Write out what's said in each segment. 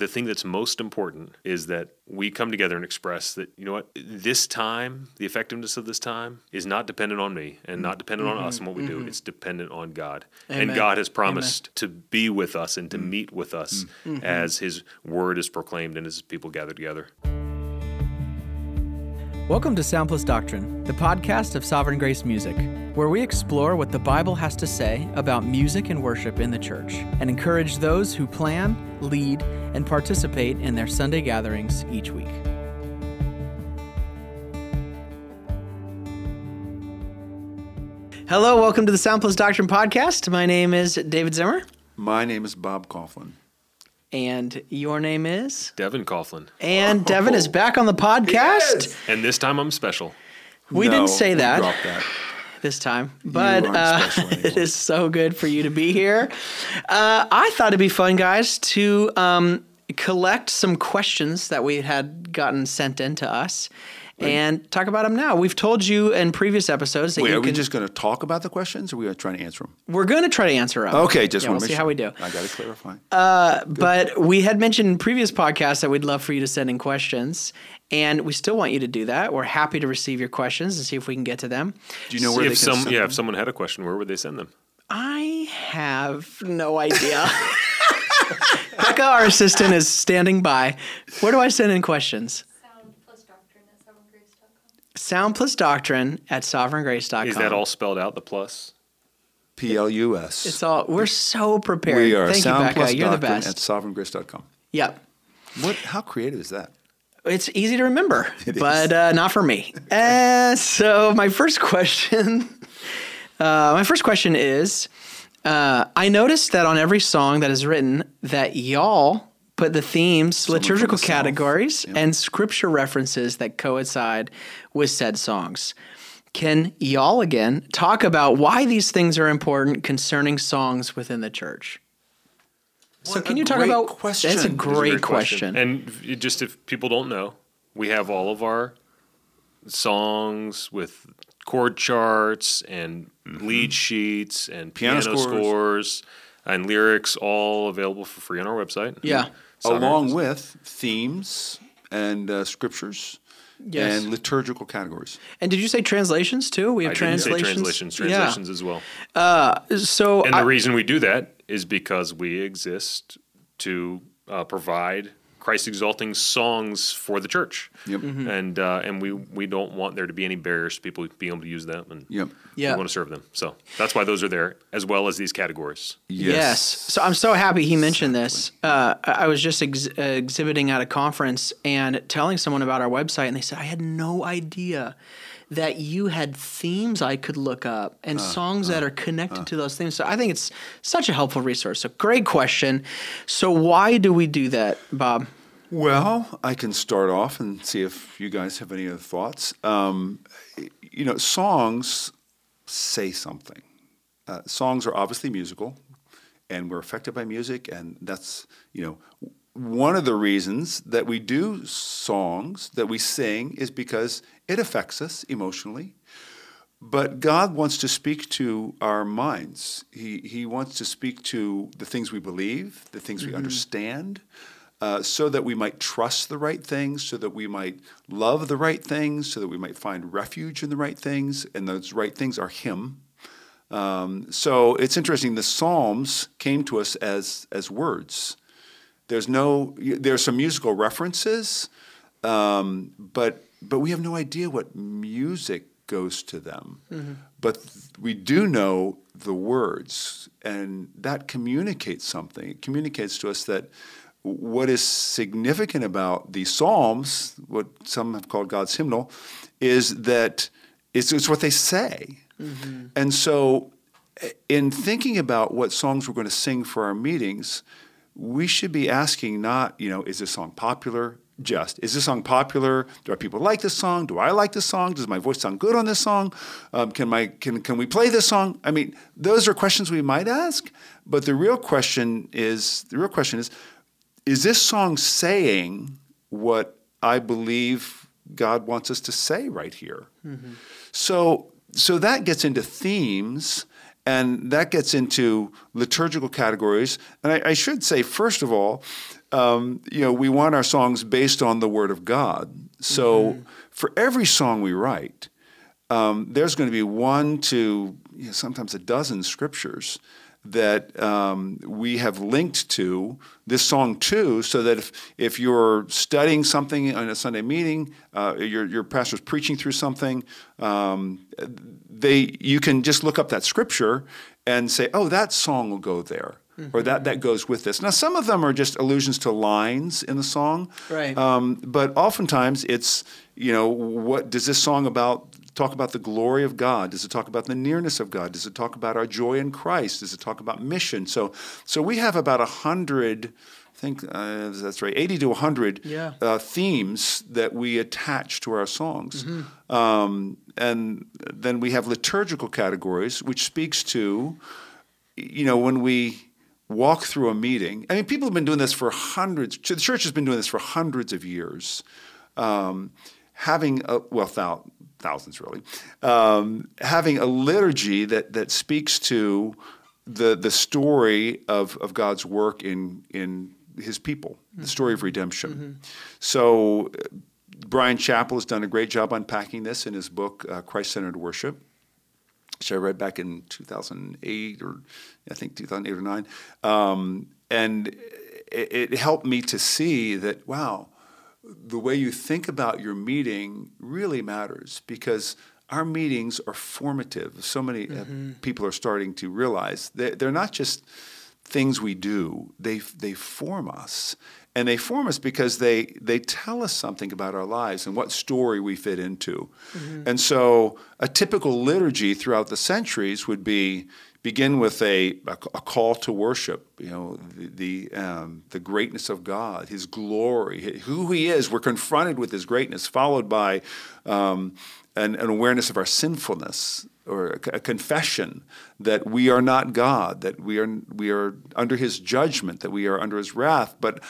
the thing that's most important is that we come together and express that, you know what, this time, the effectiveness of this time is not dependent on me and not dependent on us and what we do. Mm-hmm. It's dependent on God. Amen. And God has promised to be with us and to mm. meet with us mm. Mm-hmm. as his word is proclaimed and as his people gather together. Welcome to Sound Plus Doctrine, the podcast of Sovereign Grace Music, where we explore what the Bible has to say about music and worship in the church and encourage those who plan, lead, and participate in their Sunday gatherings each week. Hello, welcome to the Sound Plus Doctrine podcast. My name is David Zimmer, My name is Bob Kauflin. And your name is? Devin Kauflin. And Devin is back on the podcast. And this time I'm special. We No, didn't say we that. dropped that. this time, but uh, it is so good for you to be here. Uh, I thought it'd be fun, guys, to um, collect some questions that we had gotten sent in to us and talk about them now. We've told you in previous episodes that Wait, you are we just going to talk about the questions, or we are we trying to answer them? we're going to try to answer them. Okay, just yeah, want we'll to see how we do. I got to clarify. Uh, but we had mentioned in previous podcasts that we'd love for you to send in questions. And we still want you to do that. We're happy to receive your questions and see if we can get to them. Do you know where if they some send yeah, them? if someone had a question, where would they send them? I have no idea. Becca, our assistant, is standing by. Where do I send in questions? Sound plus doctrine at sovereigngrace.com. Sound plus doctrine at sovereigngrace.com. Is that all spelled out, the plus? P L U S. It's all. We're so prepared. We are Thank Sound you, Becca. Plus You're the Doctrine best. at sovereigngrace.com. yep. What? How creative is that? It's easy to remember, It but uh, not for me. Uh, so my first question, uh, my first question is, uh, I noticed that on every song that is written, that y'all put the themes, from liturgical the categories, Yeah. and scripture references that coincide with said songs. Can y'all again talk about why these things are important concerning songs within the church? So can you talk about? question. That's a That's a great, question. And just if people don't know, we have all of our songs with chord charts and lead sheets and piano, Mm-hmm. Piano scores. scores. and lyrics all available for free on our website. Yeah. Sovereign- Along with themes and uh, scriptures Yes. and liturgical categories. And did you say translations too? We have I didn't say translations. translations, translations as well. Yeah. So And I- the reason we do that is because we exist to uh, provide Christ exalting songs for the church. Yep. Mm-hmm. And uh, and we we don't want there to be any barriers to people being able to use them and Yep. Yeah. we want to serve them. So that's why those are there as well as these categories. yes. So I'm so happy he mentioned this. Uh, I I was just ex- uh, exhibiting at a conference and telling someone about our website, and they said I had no idea that you had themes I could look up and songs that are connected to those themes. So I think it's such a helpful resource. So great question. So why do we do that, Bob? Well, I can start off and see if you guys have any other thoughts. Um, you know, songs say something. Uh, songs are obviously musical, and we're affected by music, and that's you know one of the reasons that we do songs that we sing is because it affects us emotionally. But God wants to speak to our minds. He, he wants to speak to the things we believe, the things we understand, uh, so that we might trust the right things, so that we might love the right things, so that we might find refuge in the right things, and those right things are Him. Um, so it's interesting. The Psalms came to us as as words. There's no there's some musical references, um, but but we have no idea what music goes to them. But we do know the words, and that communicates something. It communicates to us that what is significant about the Psalms, what some have called God's hymnal, is that it's, it's what they say. And so, in thinking about what songs we're going to sing for our meetings, we should be asking not, you know, is this song popular? Just, is this song popular? Do people like this song? Do I like this song? Does my voice sound good on this song? Um, can, my, can, can we play this song? I mean, those are questions we might ask, but the real question is, the real question is, is this song saying what I believe God wants us to say right here? So, so that gets into themes And that gets into liturgical categories. And I, I should say, first of all, um, you know, we want our songs based on the Word of God. So for every song we write, um, there's going to be one to you know, sometimes a dozen scriptures that um, we have linked to this song too, so that if, if you're studying something in a Sunday meeting, uh, your, your pastor's preaching through something, um, they you can just look up that scripture and say, oh, that song will go there. Or that, that goes with this. Now, some of them are just allusions to lines in the song, Right. um, but oftentimes it's you know what does this song about talk about the glory of God? Does it talk about the nearness of God? Does it talk about our joy in Christ? Does it talk about mission? So so we have about a hundred. I think uh, that's right, 80 to 100 Yeah. uh, themes that we attach to our songs. Um, and then we have liturgical categories, which speaks to, you know, when we walk through a meeting, I mean, people have been doing this for hundreds, the church has been doing this for hundreds of years. Um, having, a, well, thou, thousands really, um, having a liturgy that, that speaks to the, the story of, of God's work in, in his people, the story of redemption. So, uh, Bryan Chapell has done a great job unpacking this in his book, uh, Christ Centered Worship which I read back in 2008 or I think 2008 or 9. Um, and it, it helped me to see that, wow, the way you think about your meeting really matters because our meetings are formative. So many uh, people are starting to realize they, they're not just things we do, they, they form us. And they form us because they, they tell us something about our lives and what story we fit into. And so a typical liturgy throughout the centuries would be begin with a, a, call to worship, you know, the, the, um, the greatness of God, His glory, who He is. We're confronted with His greatness, followed by um, an, an awareness of our sinfulness or a, a confession that we are not God, that we are, we are under His judgment, that we are under His wrath, but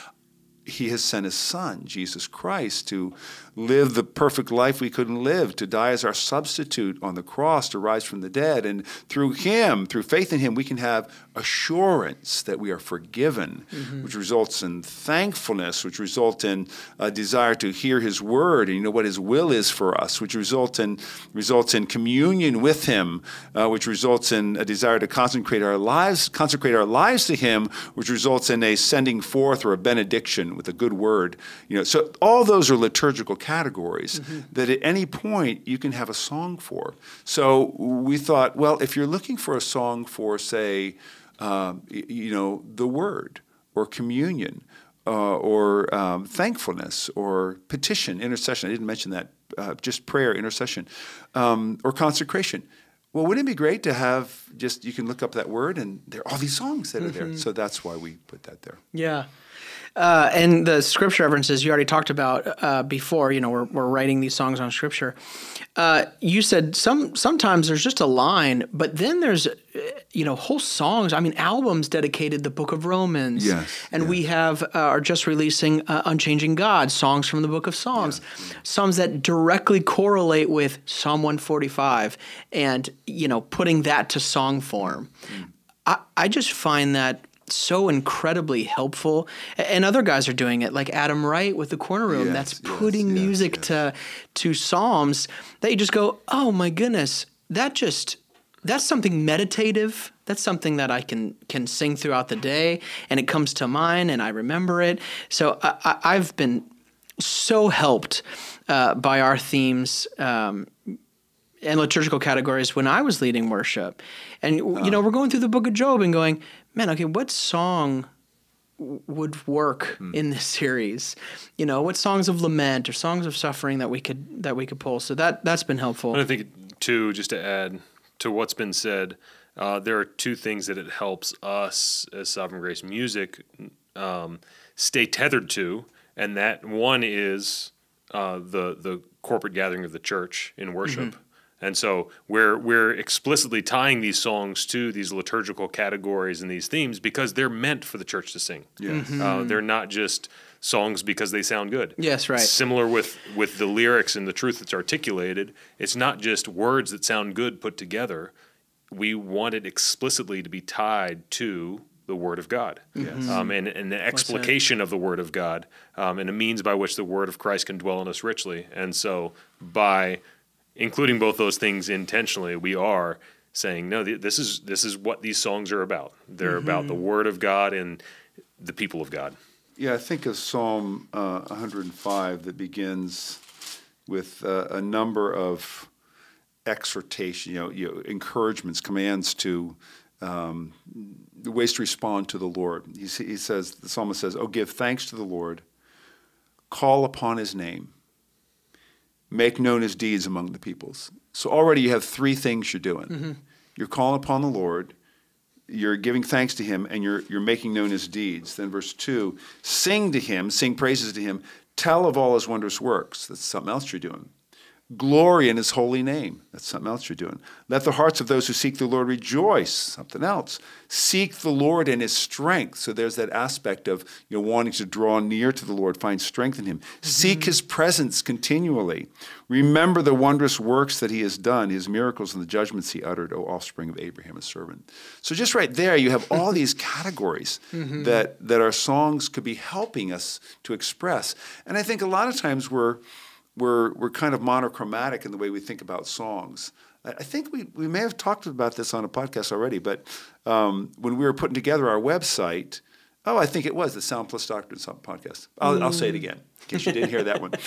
he has sent his son, Jesus Christ, to live the perfect life we couldn't live, to die as our substitute on the cross, to rise from the dead. And through him, through faith in him, we can have assurance that we are forgiven, which results in thankfulness, which results in a desire to hear his word and you know what his will is for us, which results in results in communion with him, uh, which results in a desire to consecrate our lives, consecrate our lives to him, which results in a sending forth or a benediction with a good word. You know, so all those are liturgical categories that at any point you can have a song for. So we thought, well, if you're looking for a song for, say, um, you know, the word or communion. Uh, or um, thankfulness, or petition, intercession. I didn't mention that. Uh, just prayer, intercession, um, or consecration. Well, wouldn't it be great to have just you can look up that word and there are all these songs that are there. So that's why we put that there. Yeah. Uh, and the scripture references you already talked about uh, before. You know, we're, we're writing these songs on scripture. Uh, you said some sometimes there's just a line, but then there's uh, you know whole songs. I mean, albums dedicated the Book of Romans. Yes, and we have uh, are just releasing uh, Unchanging God songs from the Book of Psalms, songs that directly correlate with Psalm 145, and you know putting that to song form. I, I just find that so incredibly helpful. And other guys are doing it, like Adam Wright with the Corner Room. Yes, that's putting yes, music yes. to to psalms that you just go, oh my goodness, that just that's something meditative. That's something that I can can sing throughout the day, and it comes to mind, and I remember it. So I, I, I've been so helped uh, by our themes. Um, and liturgical categories when I was leading worship. And you know, we're going through the book of Job and going, man, okay, what song would work in this series? You know, what songs of lament or songs of suffering that we could that we could pull. So that that's been helpful. And I think too, just to add to what's been said, uh, there are two things that it helps us as Sovereign Grace Music um, stay tethered to, and that one is uh, the the corporate gathering of the church in worship. And so we're we're explicitly tying these songs to these liturgical categories and these themes because they're meant for the church to sing. Yes. Uh, they're not just songs because they sound good. Yes, right. Similar with with the lyrics and the truth that's articulated, it's not just words that sound good put together. we want it explicitly to be tied to the Word of God, um, and, and the explication of the Word of God, um, and a means by which the Word of Christ can dwell in us richly. And so, by including both those things intentionally, we are saying, no, th- this is this is what these songs are about. They're about the Word of God and the people of God. Yeah, I think of Psalm uh, 105 that begins with uh, a number of exhortation, you know, you know encouragements, commands to um, the ways to respond to the Lord. He, he says, the psalmist says, "Oh, give thanks to the Lord, call upon His name, make known His deeds among the peoples." So already you have three things you're doing. Mm-hmm. You're calling upon the Lord you're giving thanks to him and you're, you're making known his deeds. Then verse 2, sing to him, sing praises to him, tell of all his wondrous works. That's something else you're doing. Glory in his holy name. That's something else you're doing. Let the hearts of those who seek the Lord rejoice. Something else. Seek the Lord in his strength. So there's that aspect of you know wanting to draw near to the Lord, find strength in him. Mm-hmm. Seek his presence continually. Remember the wondrous works that he has done, his miracles and the judgments he uttered, O offspring of Abraham, his servant. So just right there, you have all these categories mm-hmm. that that our songs could be helping us to express. And I think a lot of times we're we're, we're kind of monochromatic in the way we think about songs. I think we, we may have talked about this on a podcast already, but um, when we were putting together our website, oh, I think it was the Sound Plus Doctrine podcast. I'll, I'll say it again in case you didn't hear that one.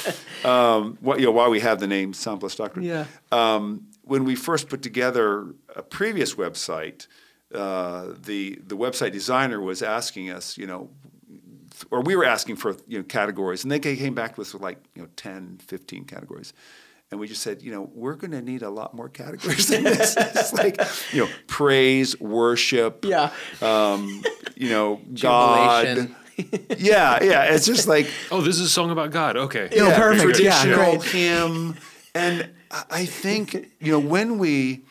Um, what, you know, why we have the name Sound Plus Doctrine. Yeah. Um, when we first put together a previous website, uh, the the website designer was asking us, you know, or we were asking for you know categories and they came back to us with like you know 10 15 categories and we just said you know we're going to need a lot more categories than this it's like you know praise worship Yeah. um, you know god yeah yeah it's just like Oh, this is a song about God. Okay. Yeah, perfect. Yeah, traditional great. hymn and I- i think you know when we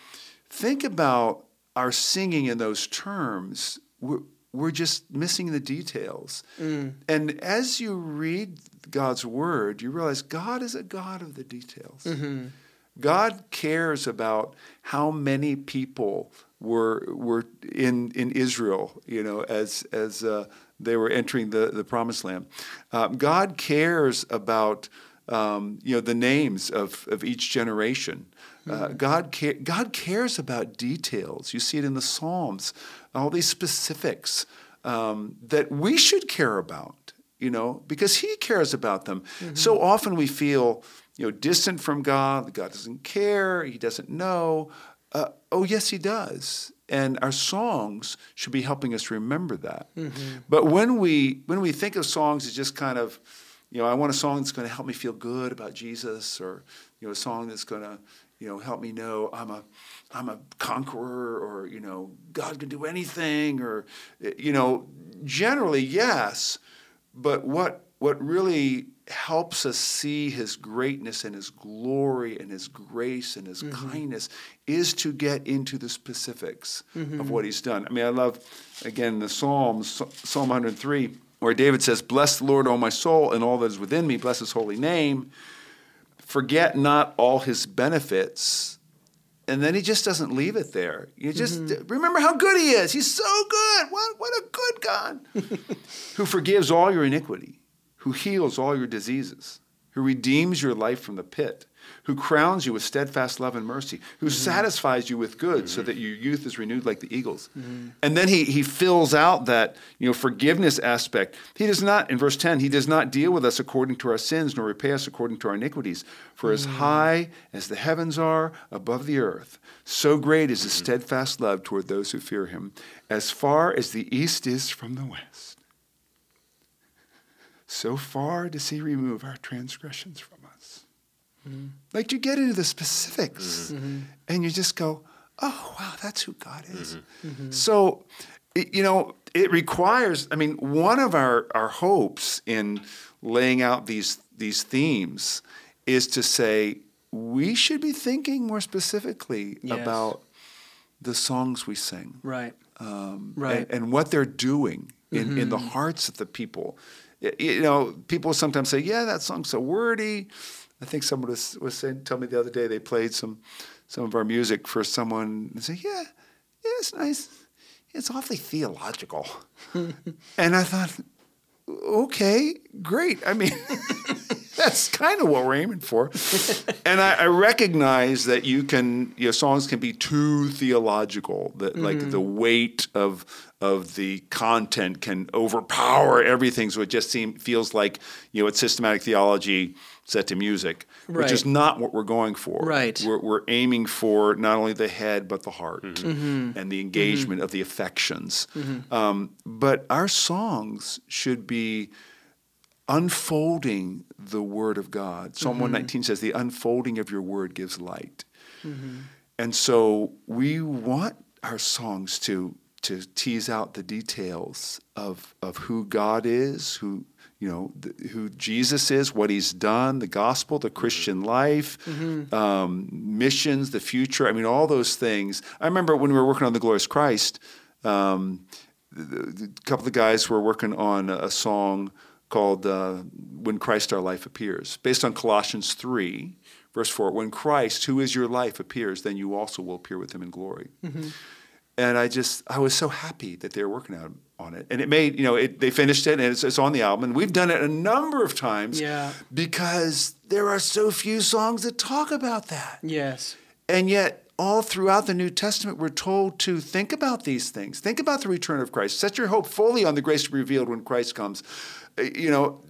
think about our singing in those terms we're, just missing the details Mm. and as you read god's word you realize god is a god of the details Mm-hmm. god cares about how many people were were in in israel you know as as uh, they were entering the the promised land um, god cares about um, you know the names of, of each generation. Uh, God ca- God cares about details. You see it in the Psalms, all these specifics um, that we should care about. You know, because He cares about them. So often we feel you know distant from God. God doesn't care. He doesn't know. Uh, oh yes, He does. And our songs should be helping us remember that. But when we when we think of songs as just kind of you know, I want a song that's going to help me feel good about Jesus, or you know, a song that's going to, you know, help me know I'm a, I'm a conqueror, or you know, God can do anything, or you know, generally yes, but what what really helps us see His greatness and His glory and His grace and His mm-hmm. kindness is to get into the specifics of mm-hmm. what He's done. I mean, I love again the Psalms, Psalm 103 where David says, Bless the Lord, O my soul, and all that is within me, bless his holy name. Forget not all his benefits. And then he just doesn't leave it there. You just mm-hmm. remember how good he is. He's so good. What, what a good God. who forgives all your iniquity, who heals all your diseases, who redeems your life from the pit, who crowns you with steadfast love and mercy, who mm-hmm. satisfies you with good so mm-hmm. that your youth is renewed like the eagles. Mm-hmm. And then he, he fills out that you know forgiveness aspect. He does not, in verse 10, he does not deal with us according to our sins, nor repay us according to our iniquities. For as mm. high as the heavens are above the earth, so great is his steadfast love toward those who fear him. As far as the east is from the west, so far does he remove our transgressions from us. Like you get into the specifics mm-hmm. and you just go, oh, wow, that's who God is. Mm-hmm. So, it, you know, it requires, I mean, one of our, our hopes in laying out these, these themes is to say, we should be thinking more specifically Yes. about the songs we sing Right. um, Right. and, and what they're doing in, in the hearts of the people. You know, people sometimes say, "Yeah, that song's so wordy." I think someone was was saying, tell me the other day they played some some of our music for someone and say, "Yeah, yeah, it's nice. It's awfully theological. and I thought, okay, great. I mean, that's kind of what we're aiming for. and I, I, recognize that you can, your songs can be too theological. That mm-hmm. like the weight of of the content can overpower everything. So it just seems feels like you know it's systematic theology set to music, right. which is not what we're going for. Right. We're, we're aiming for not only the head but the heart mm-hmm. mm-hmm. and the engagement mm-hmm. of the affections. Mm-hmm. Um, but our songs should be unfolding the word of God. Psalm 119 mm-hmm. says, "The unfolding of your word gives light." Mm-hmm. And so we want our songs to to tease out the details of of who God is, who you know the, who Jesus is, what He's done, the gospel, the Christian mm-hmm. life, mm-hmm. um, missions, the future. I mean, all those things. I remember when we were working on the Glorious Christ. Um, a couple of guys were working on a song called uh, "When Christ Our Life Appears," based on Colossians three, verse four. When Christ, who is your life, appears, then you also will appear with Him in glory. Mm-hmm and I just I was so happy that they were working out on it, and it made you know it, they finished it and it's, it's, on the album, and we've done it a number of times. Yeah. Because there are so few songs that talk about that. Yes. And yet, all throughout the New Testament, we're told to think about these things. Think about the return of Christ. Set your hope fully on the grace revealed when Christ comes. Uh, you know,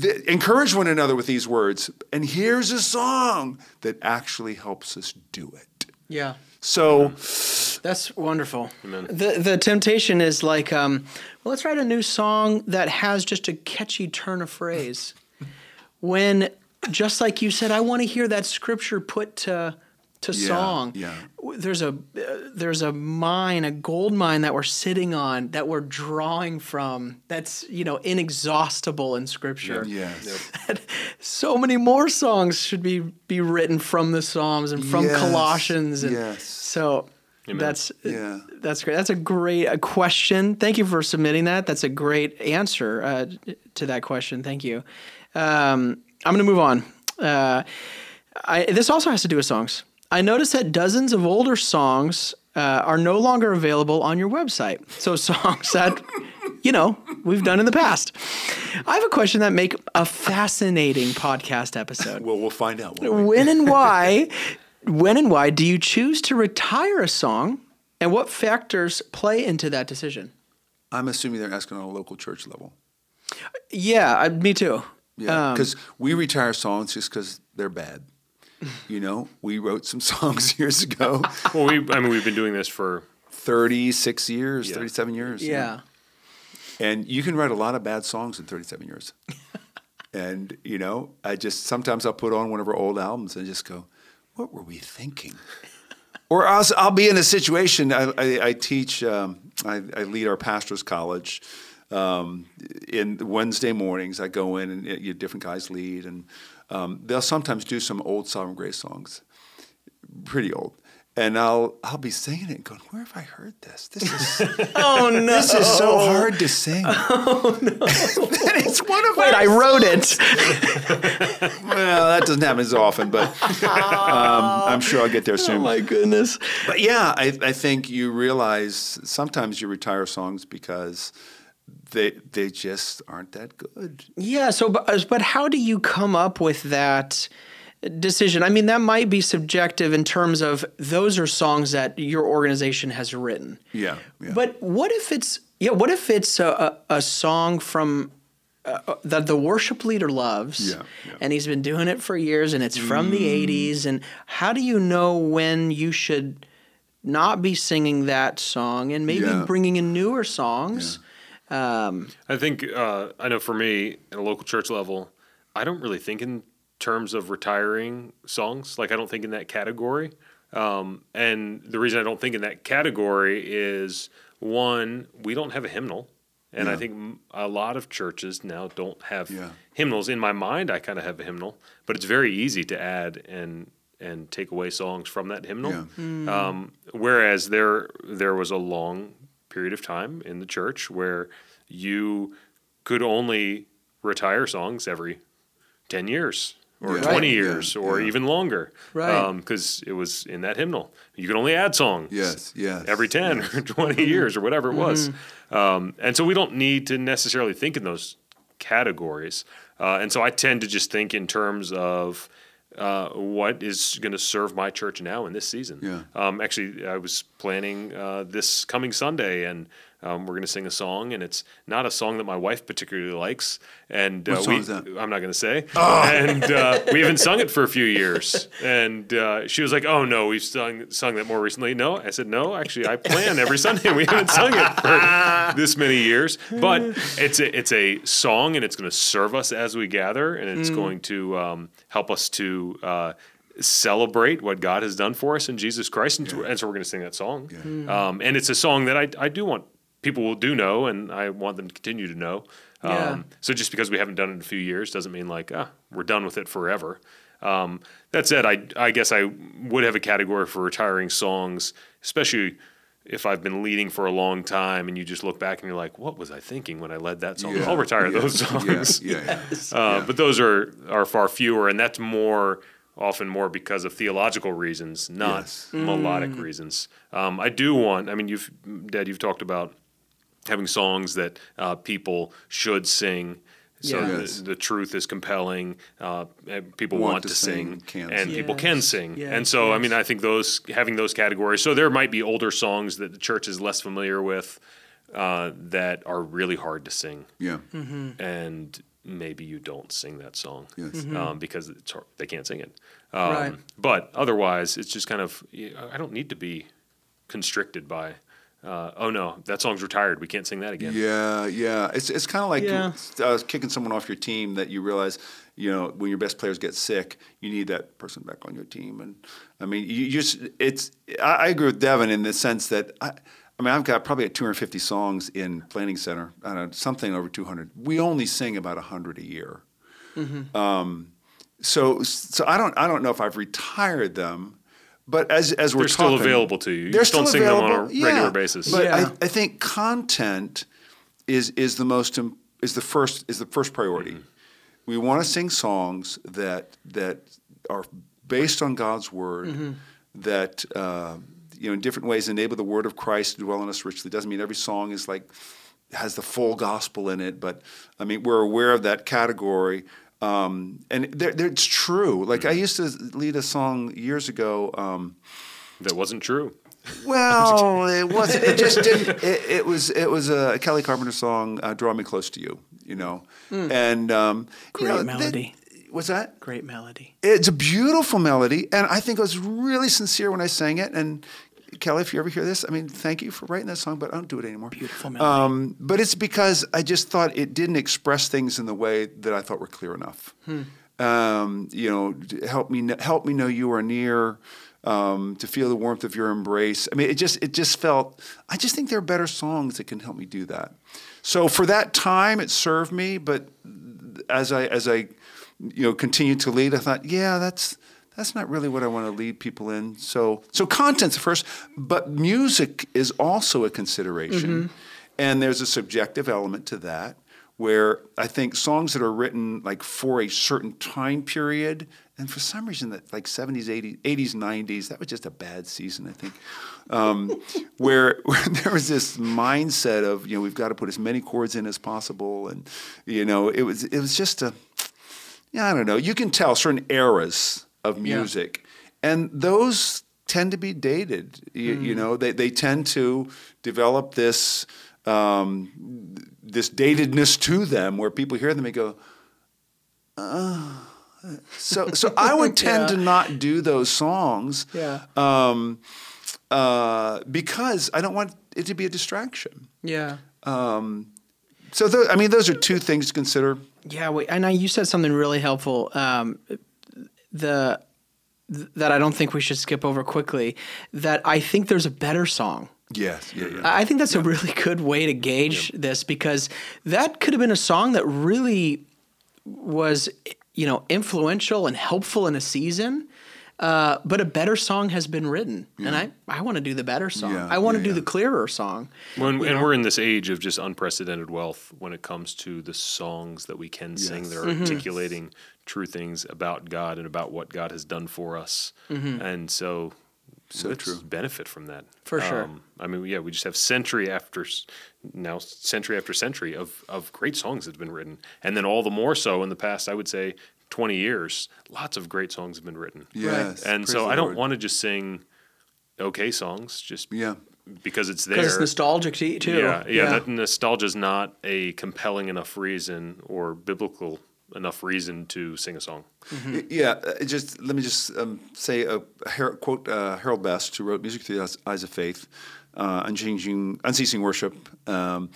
th- encourage one another with these words. And here's a song that actually helps us do it. Yeah. So that's wonderful. Amen. The the temptation is like, um, well, let's write a new song that has just a catchy turn of phrase. when, just like you said, I want to hear that scripture put to to yeah, song. Yeah. There's a uh, there's a mine, a gold mine that we're sitting on that we're drawing from. That's you know inexhaustible in Scripture. Yes. so many more songs should be be written from the Psalms and from yes. Colossians. And yes. So. Amen. That's yeah. That's great. That's a great a question. Thank you for submitting that. That's a great answer uh, to that question. Thank you. Um, I'm going to move on. Uh, I, this also has to do with songs. I noticed that dozens of older songs uh, are no longer available on your website. So songs that, you know, we've done in the past. I have a question that make a fascinating podcast episode. well, we'll find out. When and why, when and why do you choose to retire a song, and what factors play into that decision? I'm assuming they're asking on a local church level. Yeah, me too. Yeah, because um, we retire songs just because they're bad. You know, we wrote some songs years ago. well, we I mean we've been doing this for 36 years, yeah. 37 years. Yeah. And you can write a lot of bad songs in 37 years. and, you know, I just sometimes I'll put on one of our old albums and just go, what were we thinking? or I'll, I'll be in a situation, I, I, I teach, um, I, I lead our pastor's college. Um, in Wednesday mornings, I go in and you know, different guys lead, and um, they'll sometimes do some old Sovereign Grace songs, pretty old. And I'll I'll be singing it and going, where have I heard this? This is oh no, this is so hard to sing. Oh no, it's one of wait, I wrote it. well, that doesn't happen as often, but um, I'm sure I'll get there soon. Oh my goodness! But yeah, I I think you realize sometimes you retire songs because they they just aren't that good. Yeah. So, but, but how do you come up with that? decision. I mean, that might be subjective in terms of those are songs that your organization has written. Yeah. yeah. But what if it's yeah? What if it's a, a, a song from uh, uh that the worship leader loves, yeah, yeah. and he's been doing it for years, and it's from mm. the '80s. And how do you know when you should not be singing that song and maybe bringing in newer songs? Um, I think uh, I know for me at a local church level, I don't really think in terms of retiring songs. Like I don't think in that category. Um, and the reason I don't think in that category is one, we don't have a hymnal. And yeah. I think a lot of churches now don't have yeah. hymnals. In my mind, I kind of have a hymnal, but it's very easy to add and and take away songs from that hymnal. Yeah. Mm. Um, whereas there there was a long period of time in the church where you could only retire songs every 10 years. or Yeah. 20 Right. years Yeah, or yeah. even longer. Right. Because it was in that hymnal. You could only add songs. Yes, yes, Every 10 or 20 years or whatever it was. Um, and so we don't need to necessarily think in those categories. Uh, and so I tend to just think in terms of uh, what is going to serve my church now in this season. Yeah. Um, actually, I was planning uh, this coming Sunday, and um, we're going to sing a song, and it's not a song that my wife particularly likes. And uh, we? I'm not going to say. And uh, we haven't sung it for a few years. And uh, she was like, "Oh no, we've sung sung that more recently." No, I said, "No, actually, I plan every Sunday. We haven't sung it for this many years, but it's a, it's a song, and it's going to serve us as we gather, and it's going to um, help us to." Uh, celebrate what God has done for us in Jesus Christ, and, and so we're going to sing that song. Um, and it's a song that I, I do want people will do know, and I want them to continue to know. Um, Yeah. So just because we haven't done it in a few years doesn't mean like ah we're done with it forever. Um, that said, I I guess I would have a category for retiring songs, especially if I've been leading for a long time, and you just look back and you're like, what was I thinking when I led that song? Yeah, I'll retire yeah, those songs. Yeah, yeah, yeah. Uh, But those are are far fewer, and that's more often more because of theological reasons, not Yes. melodic reasons. Um, I do want. I mean, you've Dad, you've talked about having songs that uh, people should sing. So Yeah. the, Yes. the truth is compelling. Uh, people want, to sing, can and sing. people can sing. yes, and so, I mean, I think those having those categories. So there might be older songs that the church is less familiar with uh, that are really hard to sing Yeah. and maybe you don't sing that song Yes. um, because it's hard, they can't sing it. Um, Right. But otherwise, it's just kind of I don't need to be constricted by. Uh, oh no, that song's retired. We can't sing that again. Yeah, yeah. It's it's kind of like Yeah. uh, kicking someone off your team that you realize, you know, when your best players get sick, you need that person back on your team. And I mean, you, you just it's. I, I agree with Devin in the sense that I. I mean, I've got probably at 250 songs in Planning Center, I don't know, something over 200. We only sing about 100 a year. Um, so, so I don't, I don't know if I've retired them, but as as we're They're still available to you. You They're just don't still sing them on a available. regular Yeah. basis. But Yeah. I, I think content is is the most is the first is the first priority. Mm-hmm. We want to sing songs that that are based on God's word, Mm-hmm. that uh, you know in different ways enable the word of Christ to dwell in us richly. Doesn't mean every song is like has the full gospel in it, but I mean we're aware of that category. Um, and there, there, it's true. Like Mm-hmm. I used to lead a song years ago. Um, That wasn't true. well, it wasn't. It just didn't. It, it was. It was a Kelly Carpenter song, uh, "Draw Me Close to You." You know, and um, you Great know, that- melody. what's that? Great melody. It's a beautiful melody, and I think I was really sincere when I sang it. And Kelly, if you ever hear this, I mean, thank you for writing that song, but I don't do it anymore. Beautiful melody. Um, but it's because I just thought it didn't express things in the way that I thought were clear enough. Um, you know, help me, help me know you are near. Um, to feel the warmth of your embrace. I mean, it just it just felt. I just think there are better songs that can help me do that. So for that time, it served me. But as I as I you know continued to lead, I thought, yeah, that's that's not really what I want to lead people in. So so content's the first, but music is also a consideration, and there's a subjective element to that. Where I think songs that are written like for a certain time period, and for some reason that like 70s, 80s, 80s, 90s, that was just a bad season, I think. Um, where, where there was this mindset of you know we've got to put as many chords in as possible, and you know it was it was just a yeah I don't know. You can tell certain eras of music, and those tend to be dated. You, you know they they tend to develop this. Um, this datedness to them, where people hear them and go, "Oh." so so I would tend Yeah. to not do those songs, Yeah. um, uh, because I don't want it to be a distraction. Yeah. So tho- I mean, those are two things to consider. Yeah, wait, and I, you said something really helpful. Um, the th- that I don't think we should skip over quickly. That I think there's a better song. Yes, yeah, yeah. I I think that's a really good way to gauge this because that could have been a song that really was, you know, influential and helpful in a season. Uh, but a better song has been written, and I, I want to do the better song. Yeah, I want to yeah, do yeah. the clearer song. When, and we're in this age of just unprecedented wealth when it comes to the songs that we can sing. Yes. They're Mm-hmm. articulating true things about God and about what God has done for us. And so, So let's true. benefit from that. For sure. I mean, yeah, we just have century after now century after century of, of great songs that have been written. And then all the more so in the past, I would say 20 years, lots of great songs have been written. Yes. And so I don't want to just sing okay songs just Yeah. because it's there. Because it's nostalgic to, you, too. Yeah, yeah, That nostalgia is not a compelling enough reason or biblical enough reason to sing a song. Y- Yeah, uh, just let me just um, say a, a Har- quote uh, Harold Best, who wrote "Music Through the Eyes- Eyes of Faith," uh, "Unchanging, Unceasing Worship." Um,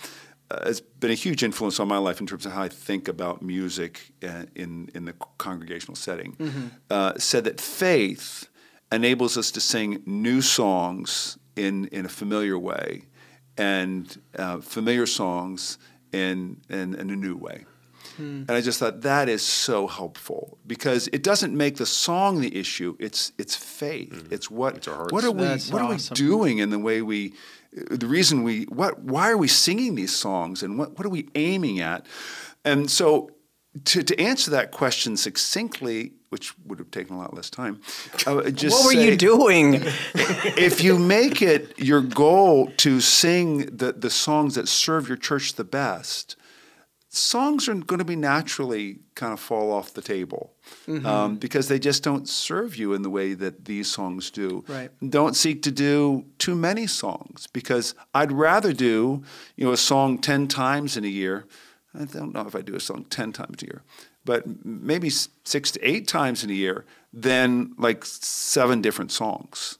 has been a huge influence on my life in terms of how I think about music uh, in in the congregational setting. Uh, said that faith enables us to sing new songs in in a familiar way, and uh, familiar songs in in, in a new way. And I just thought that is so helpful because it doesn't make the song the issue. It's it's faith. It's what our hearts. what are we That's what awesome. are we doing in the way we the reason we what why are we singing these songs and what what are we aiming at? And so to to answer that question succinctly, which would have taken a lot less time, I just What were say- you doing? if you make it your goal to sing the, the songs that serve your church the best, songs are going to be naturally kind of fall off the table Mm-hmm. um, because they just don't serve you in the way that these songs do. Right. Don't seek to do too many songs because I'd rather do you know a song ten times in a year. I don't know if I do a song ten times a year, but maybe six to eight times in a year than like seven different songs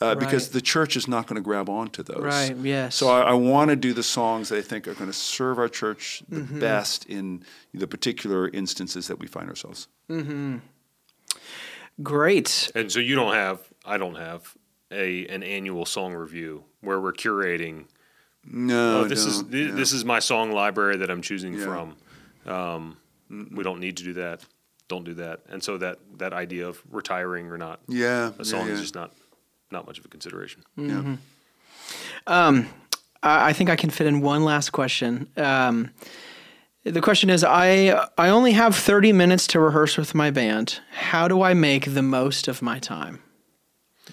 uh, because the church is not going to grab onto those. Right, yes. So I, I want to do the songs that I think are going to serve our church the Mm-hmm. best in the particular instances that we find ourselves. Hmm. Great. And so you don't have, I don't have a an annual song review where we're curating. No, Oh, this is no, thi- no. this is my song library that I'm choosing Yeah. from. Um, we don't need to do that. Don't do that. And so that that idea of retiring or not yeah, a song yeah, is just not not much of a consideration. yeah. I I think I can fit in one last question. Um, the question is, I I only have thirty minutes to rehearse with my band. How do I make the most of my time?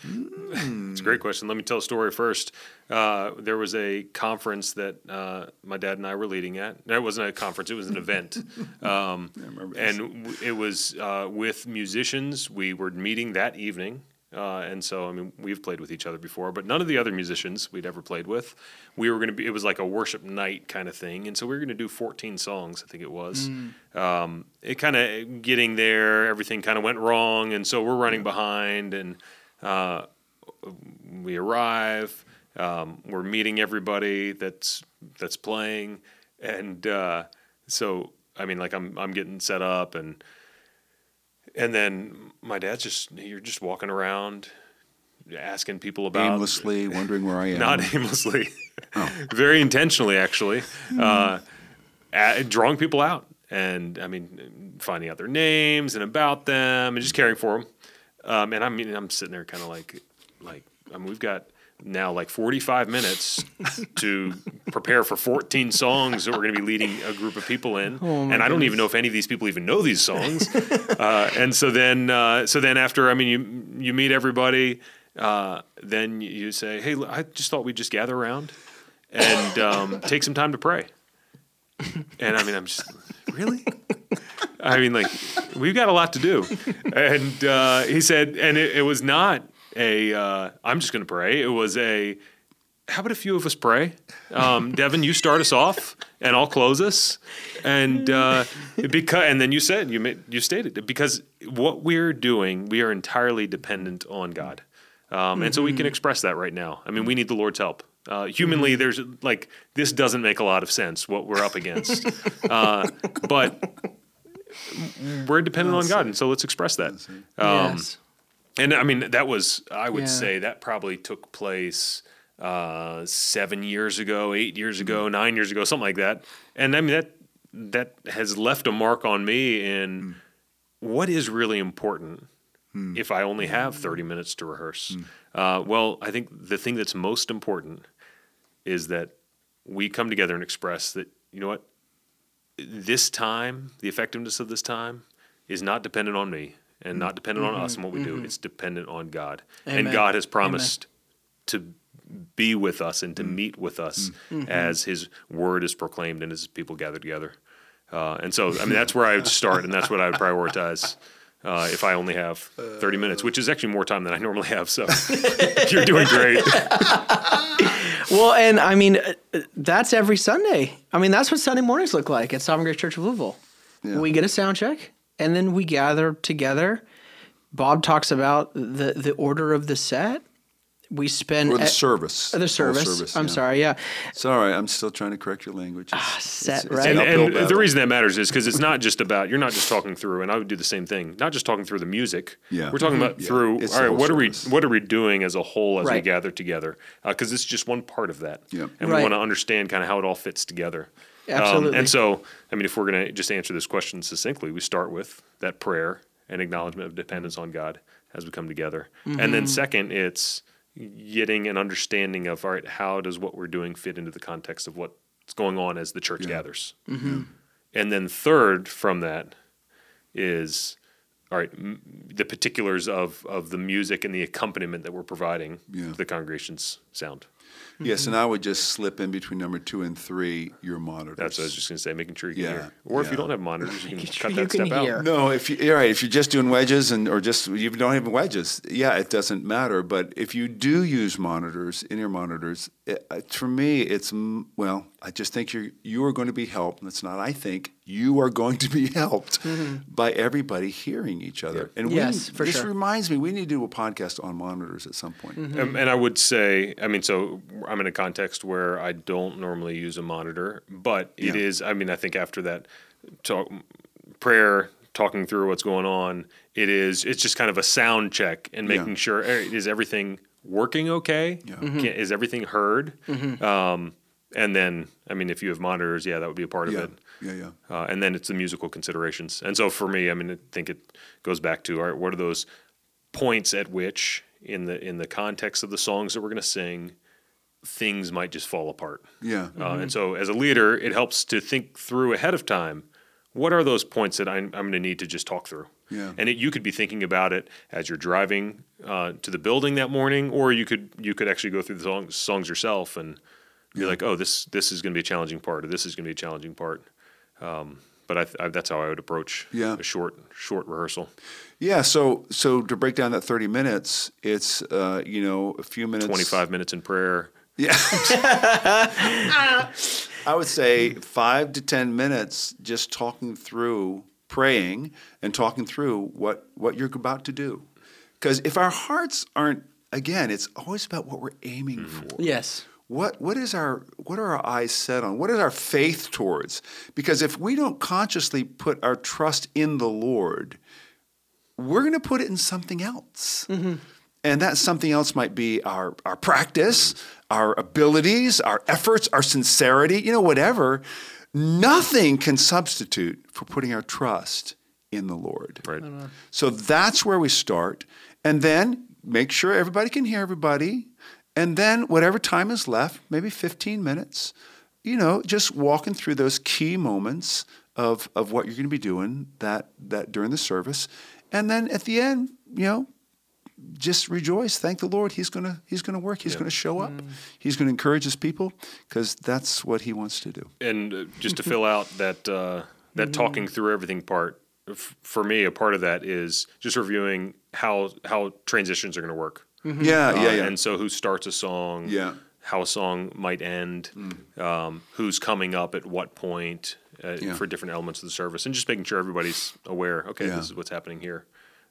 It's a great question. Let me tell a story first. Uh, there was a conference that uh, my dad and I were leading at. No, it wasn't a conference; it was an event, um, and w- it was uh, with musicians. We were meeting that evening, uh, and so I mean, we've played with each other before, but none of the other musicians we'd ever played with. We were going to be. It was like a worship night kind of thing, and so we were going to do 14 songs. I think it was. Um, it kind of getting there, everything kind of went wrong, and so we're running behind and. Uh, we arrive. Um, we're meeting everybody that's that's playing, and uh, so I mean, like I'm I'm getting set up, and and then my dad's just you're just walking around, asking people about Aimlessly wondering where I am. not aimlessly, very intentionally actually, uh, a- drawing people out, and I mean finding out their names and about them, and just caring for them. Um, and I mean, I'm sitting there kind of like, like I mean, we've got now like 45 minutes to prepare for 14 songs that we're going to be leading a group of people in, and I don't even know if any of these people even know these songs. uh, and so then, uh, so then after, I mean, you you meet everybody, uh, then you say, hey, I just thought we'd just gather around and um, take some time to pray. And I mean, I'm just really. I mean, like, we've got a lot to do. And uh, he said, and it, it was not a, uh, I'm just going to pray. It was a, how about a few of us pray? Um, Devin, you start us off, and I'll close us. And uh, because, and then you said, you made, you stated it because what we're doing, we are entirely dependent on God, um, and so we can express that right now. I mean, we need the Lord's help. Uh, humanly, there's like this doesn't make a lot of sense what we're up against, uh, but we're dependent on God, and so let's express that. Um, yes. And I mean, that was, I would Yeah. say that probably took place uh, seven years ago, eight years ago, nine years ago, something like that. And I mean, that, that has left a mark on me in what is really important if I only have 30 minutes to rehearse? Uh, well, I think the thing that's most important is that we come together and express that, you know what, this time, the effectiveness of this time is not dependent on me and not dependent on us and what we do. It's dependent on God. And God has promised to be with us and to meet with us Mm-hmm. as his word is proclaimed and as people gather together. Uh, and so, I mean, that's where I would start and that's what I would prioritize. Uh, if I only have 30 minutes, which is actually more time than I normally have. So you're doing great. Well, and I mean, uh, uh, that's every Sunday. I mean, that's what Sunday mornings look like at Sovereign Grace Church of Louisville. Yeah. We get a sound check, and then we gather together. Bob talks about the the order of the set. We spend Or the e- service. uh, the Whole service. I'm yeah. sorry. Yeah, Sorry. I'm still trying to correct your language. It's, set, it's, right? It's And, and the reason that matters is because it's not just about you're not just talking through, and I would do the same thing. Not just talking through the music. Yeah. we're talking about Yeah. through. It's all the right, whole what are we what are we doing as a whole as we gather together? Because it's just one part of that, Yeah. and we want to understand kind of how it all fits together. Um, Absolutely. and so, I mean, if we're going to just answer this question succinctly, we start with that prayer and acknowledgement of dependence on God as we come together, and Mm-hmm. then second, it's getting an understanding of all right, how does what we're doing fit into the context of what's going on as the church gathers. Mm-hmm. And then third from that is all right, m- the particulars of, of the music and the accompaniment that we're providing Yeah. the congregation's sound. Yes, and mm-hmm. I would just slip in between number two and three your monitors. That's what I was just going to say, making sure you can Yeah, hear. Or if you don't have monitors, you can Making cut you that can step hear. out. No, if you, you're right, if you're just doing wedges and or just you don't have wedges, yeah, it doesn't matter. But if you do use monitors in your monitors, it, uh, for me, it's well, I just think you're you are going to be helped. That's not I think you are going to be helped by everybody hearing each other. And we, Yes, for this sure. reminds me, we need to do a podcast on monitors at some point. Um, and I would say, I mean, so I'm in a context where I don't normally use a monitor, but it Yeah. is. I mean, I think after that talk, prayer, talking through what's going on, it is. It's just kind of a sound check and Yeah. making sure eh, is everything working okay? Yeah. Can, is everything heard? Um, and then, I mean, if you have monitors, yeah, that would be a part of it. yeah, yeah. Uh, and then it's the musical considerations. And so for me, I mean, I think it goes back to all right, what are those points at which, in the in the context of the songs that we're going to sing, things might just fall apart. Yeah. Uh, and so as a leader, it helps to think through ahead of time. What are those points that I'm, I'm going to need to just talk through? Yeah. And it, you could be thinking about it as you're driving uh, to the building that morning, or you could you could actually go through the songs, songs yourself and be like, oh, this this is going to be a challenging part, or this is going to be a challenging part. Um, but I, I, that's how I would approach Yeah. a short short rehearsal. Yeah, so so to break down that 30 minutes, it's uh, you know, a few minutes 25 minutes in prayer. Yeah. I would say five to 10 minutes just talking through, praying, and talking through what, what you're about to do. Because if our hearts aren't, again, it's always about what we're aiming mm. for. yes. What what is our what are our eyes set on? What is our faith towards? Because if we don't consciously put our trust in the Lord, we're going to put it in something else. Mm-hmm. And that something else might be our, our practice, our abilities, our efforts, our sincerity, you know, whatever. Nothing can substitute for putting our trust in the Lord. Right. So that's where we start. And then make sure everybody can hear everybody. And then whatever time is left, maybe 15 minutes, you know, just walking through those key moments of, of what you're going to be doing that, that during the service. And then at the end, you know, just rejoice. Thank the Lord. He's gonna He's gonna work. He's gonna show up. He's gonna encourage His people because that's what He wants to do. and uh, just to fill out that uh, that talking through everything part f- for me a part of that is just reviewing how how transitions are going to work Yeah, Uh, yeah, yeah. and so who starts a song Yeah. how a song might end um, who's coming up at what point uh, Yeah. for different elements of the service and just making sure everybody's aware okay Yeah. this is what's happening here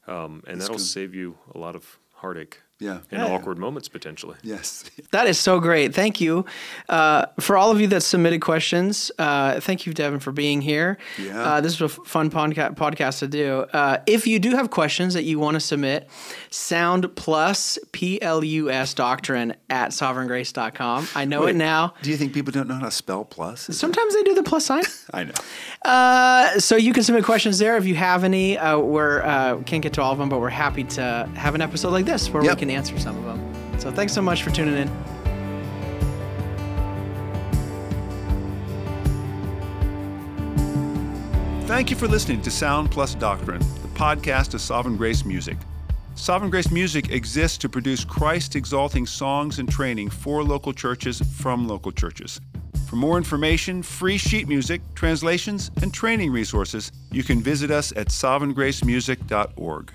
um, and That's that'll good. save you a lot of heartache Yeah. and awkward moments potentially. Yes. That is so great. Thank you. Uh, for all of you that submitted questions, uh, thank you, Devin, for being here. Yeah. Uh, this was a fun podca- podcast to do. Uh, if you do have questions that you want to submit, sound plus P-L-U-S doctrine at sovereigngrace.com. I know it now. Do you think people don't know how to spell plus? Is Sometimes they do the plus sign. I know. Uh, so you can submit questions there if you have any. Uh, we're uh, can't get to all of them, but we're happy to have an episode like this where Yep. we can answer some of them. So thanks so much for tuning in. Thank you for listening to Sound Plus Doctrine, the podcast of Sovereign Grace Music. Sovereign Grace Music exists to produce Christ exalting songs and training for local churches from local churches. For more information, free sheet music, translations, and training resources, you can visit us at sovereigngracemusic.org.